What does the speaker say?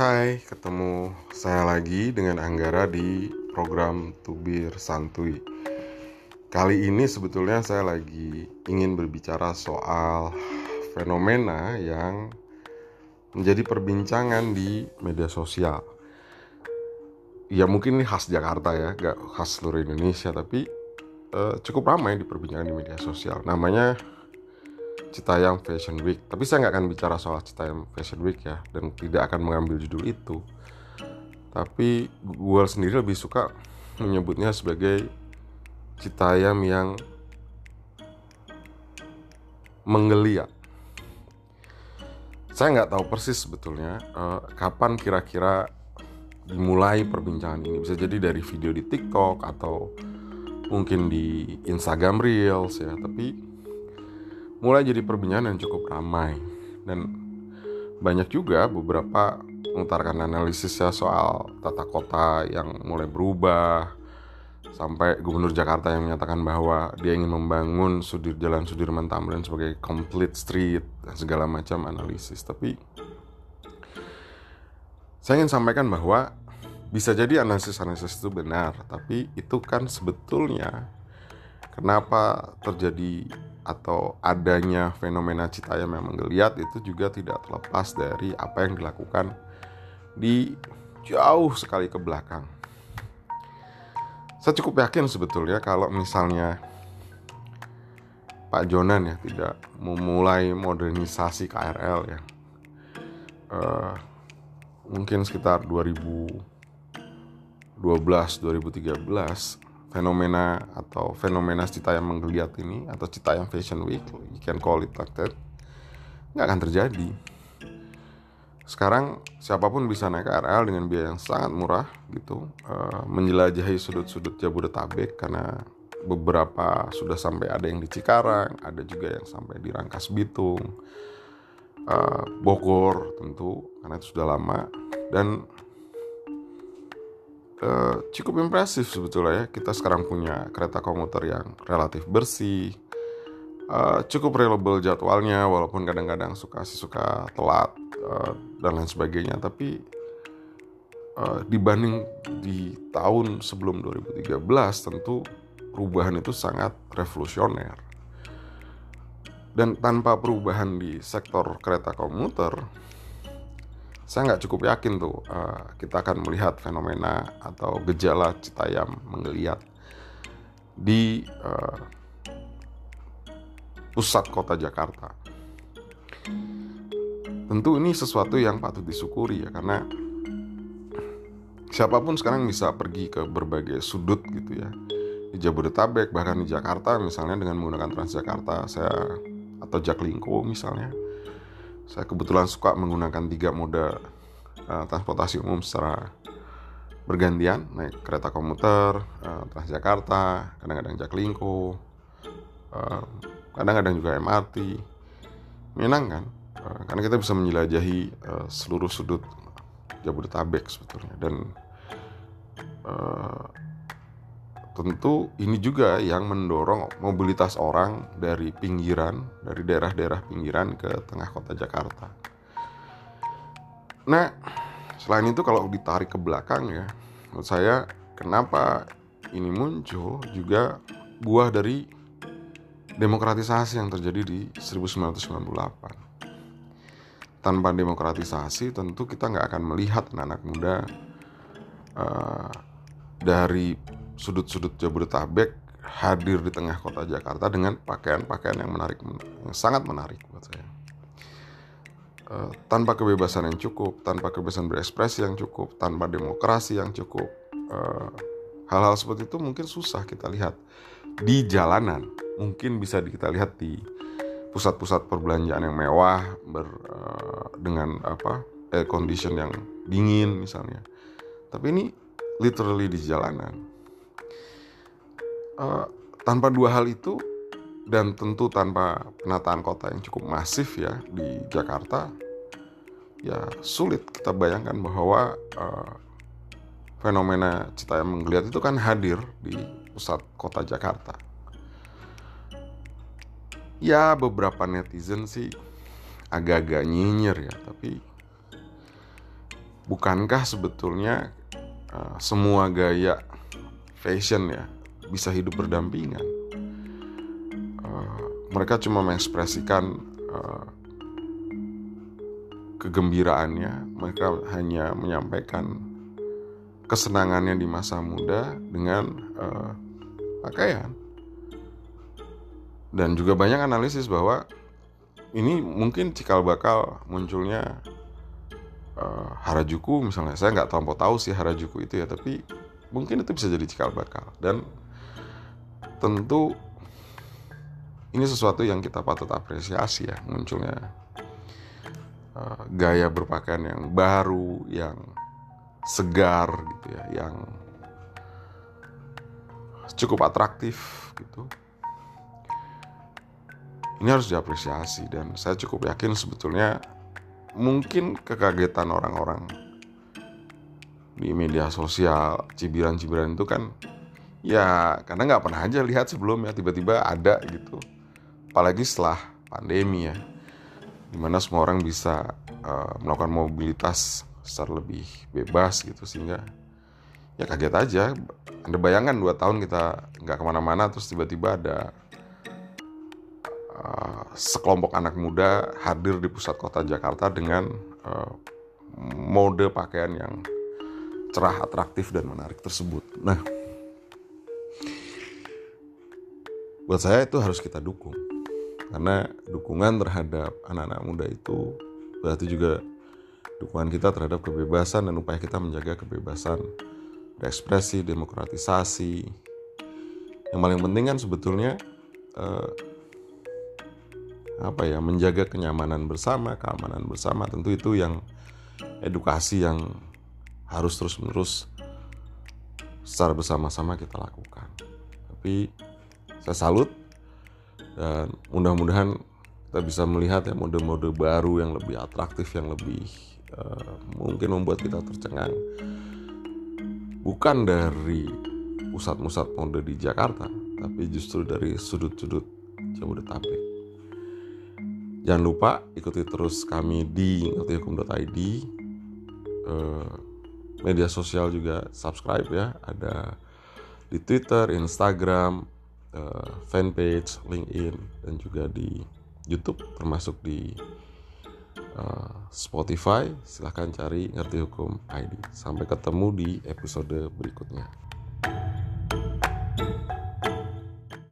Hai, ketemu saya lagi dengan Anggara di program Tubir Santuy. Kali ini sebetulnya saya lagi ingin berbicara soal fenomena yang menjadi perbincangan di media sosial. Ya mungkin ini khas Jakarta ya, gak khas seluruh Indonesia, tapi uh, cukup ramai diperbincangkan di media sosial. Namanya Citayam Fashion Week. Tapi saya nggak akan bicara soal Citayam Fashion Week ya, dan tidak akan mengambil judul itu. Tapi gue sendiri lebih suka menyebutnya sebagai Citayam yang menggeliat. Saya nggak tahu persis sebetulnya uh, kapan kira-kira dimulai perbincangan ini. Bisa jadi dari video di TikTok atau mungkin di Instagram Reels ya. Tapi mulai jadi perbincangan yang cukup ramai. Dan banyak juga beberapa mengutarakan analisis ya soal tata kota yang mulai berubah sampai gubernur Jakarta yang menyatakan bahwa dia ingin membangun sudir jalan Sudirman Tamrin sebagai complete street dan segala macam analisis. Tapi saya ingin sampaikan bahwa bisa jadi analisis-analisis itu benar tapi itu kan sebetulnya kenapa terjadi atau adanya fenomena Citayam yang menggeliat itu juga tidak terlepas dari apa yang dilakukan di jauh sekali ke belakang. Saya cukup yakin sebetulnya kalau misalnya Pak Jonan ya tidak memulai modernisasi KRL ya, uh, mungkin sekitar 2012 2013 fenomena atau fenomena Citayam menggeliat ini atau Citayam Fashion Week, you can call it like that, nggak akan terjadi. Sekarang siapa pun bisa naik KRL dengan biaya yang sangat murah gitu, uh, menjelajahi sudut-sudut Jabodetabek karena beberapa sudah sampai ada yang di Cikarang, ada juga yang sampai di Rangkas Bitung, uh, Bogor tentu karena itu sudah lama dan uh, cukup impresif sebetulnya ya. Kita sekarang punya kereta komuter yang relatif bersih. Uh, cukup reliable jadwalnya walaupun kadang-kadang suka suka telat uh, dan lain sebagainya. Tapi uh, dibanding di tahun sebelum 2013 tentu perubahan itu sangat revolusioner. Dan tanpa perubahan di sektor kereta komuter saya nggak cukup yakin tuh uh, kita akan melihat fenomena atau gejala Citayam menggeliat di uh, pusat kota Jakarta. Tentu ini sesuatu yang patut disyukuri ya karena siapa pun sekarang bisa pergi ke berbagai sudut gitu ya di Jabodetabek bahkan di Jakarta misalnya dengan menggunakan Transjakarta saya atau Jaklingko misalnya saya kebetulan suka menggunakan tiga moda uh, transportasi umum secara bergantian naik kereta komuter, uh, Transjakarta, kadang-kadang Jaklingko, uh, kadang-kadang juga MRT. Menyenangkan uh, karena kita bisa menjelajahi uh, seluruh sudut Jabodetabek sebetulnya dan tentu ini juga yang mendorong mobilitas orang dari pinggiran, dari daerah-daerah pinggiran ke tengah kota Jakarta. Nah, selain itu kalau ditarik ke belakang ya, menurut saya kenapa ini muncul juga buah dari demokratisasi yang terjadi di 1998. Tanpa demokratisasi tentu kita nggak akan melihat anak-anak muda uh, dari sudut-sudut Jabodetabek hadir di tengah kota Jakarta dengan pakaian-pakaian yang menarik, yang sangat menarik buat saya. Uh, tanpa kebebasan yang cukup, tanpa kebebasan berekspresi yang cukup, tanpa demokrasi yang cukup, eh, hal-hal seperti itu mungkin susah kita lihat di jalanan. Mungkin bisa kita lihat di pusat-pusat perbelanjaan yang mewah ber, uh, dengan apa air condition yang dingin misalnya. Tapi ini literally di jalanan uh, tanpa dua hal itu dan tentu tanpa penataan kota yang cukup masif ya di Jakarta ya sulit kita bayangkan bahwa uh, fenomena cita yang menggeliat itu kan hadir di pusat kota Jakarta. Ya beberapa netizen sih agak-agak nyinyir ya tapi bukankah sebetulnya uh, semua gaya fashion ya bisa hidup berdampingan. Uh, mereka cuma mengekspresikan uh, kegembiraannya. Mereka hanya menyampaikan kesenangannya di masa muda dengan uh, pakaian. Dan juga banyak analisis bahwa ini mungkin cikal bakal munculnya uh, Harajuku misalnya. Saya nggak tahu sih Harajuku itu ya tapi mungkin itu bisa jadi cikal bakal. Dan tentu ini sesuatu yang kita patut apresiasi ya munculnya uh, gaya berpakaian yang baru yang segar gitu ya yang cukup atraktif gitu. Ini harus diapresiasi dan saya cukup yakin sebetulnya mungkin kekagetan orang-orang di media sosial cibiran-cibiran itu kan ya karena nggak pernah aja lihat sebelumnya tiba-tiba ada gitu apalagi setelah pandemi ya di mana semua orang bisa uh, melakukan mobilitas secara lebih bebas gitu sehingga ya kaget aja anda bayangkan dua tahun kita nggak ke mana-mana terus tiba-tiba ada Eh, sekelompok anak muda hadir di pusat kota Jakarta dengan uh, mode pakaian yang cerah, atraktif dan menarik tersebut. Nah, buat saya itu harus kita dukung. Karena dukungan terhadap anak-anak muda itu berarti juga dukungan kita terhadap kebebasan dan upaya kita menjaga kebebasan berekspresi, demokratisasi. Yang paling penting kan sebetulnya uh, apa ya menjaga kenyamanan bersama keamanan bersama. Tentu itu yang edukasi yang harus terus menerus secara bersama-sama kita lakukan. Tapi saya salut. Dan mudah-mudahan kita bisa melihat ya mode-mode baru yang lebih atraktif yang lebih uh, mungkin membuat kita tercengang. Bukan dari pusat-pusat mode di Jakarta tapi justru dari sudut-sudut Jabodetabek. Jangan lupa ikuti terus kami di ngertihukum.id uh, Media sosial juga subscribe ya. Ada di Twitter, Instagram, uh, fanpage, LinkedIn Dan juga di Youtube termasuk di uh, Spotify. Silahkan cari Ngerti Hukum ID Sampai ketemu di episode berikutnya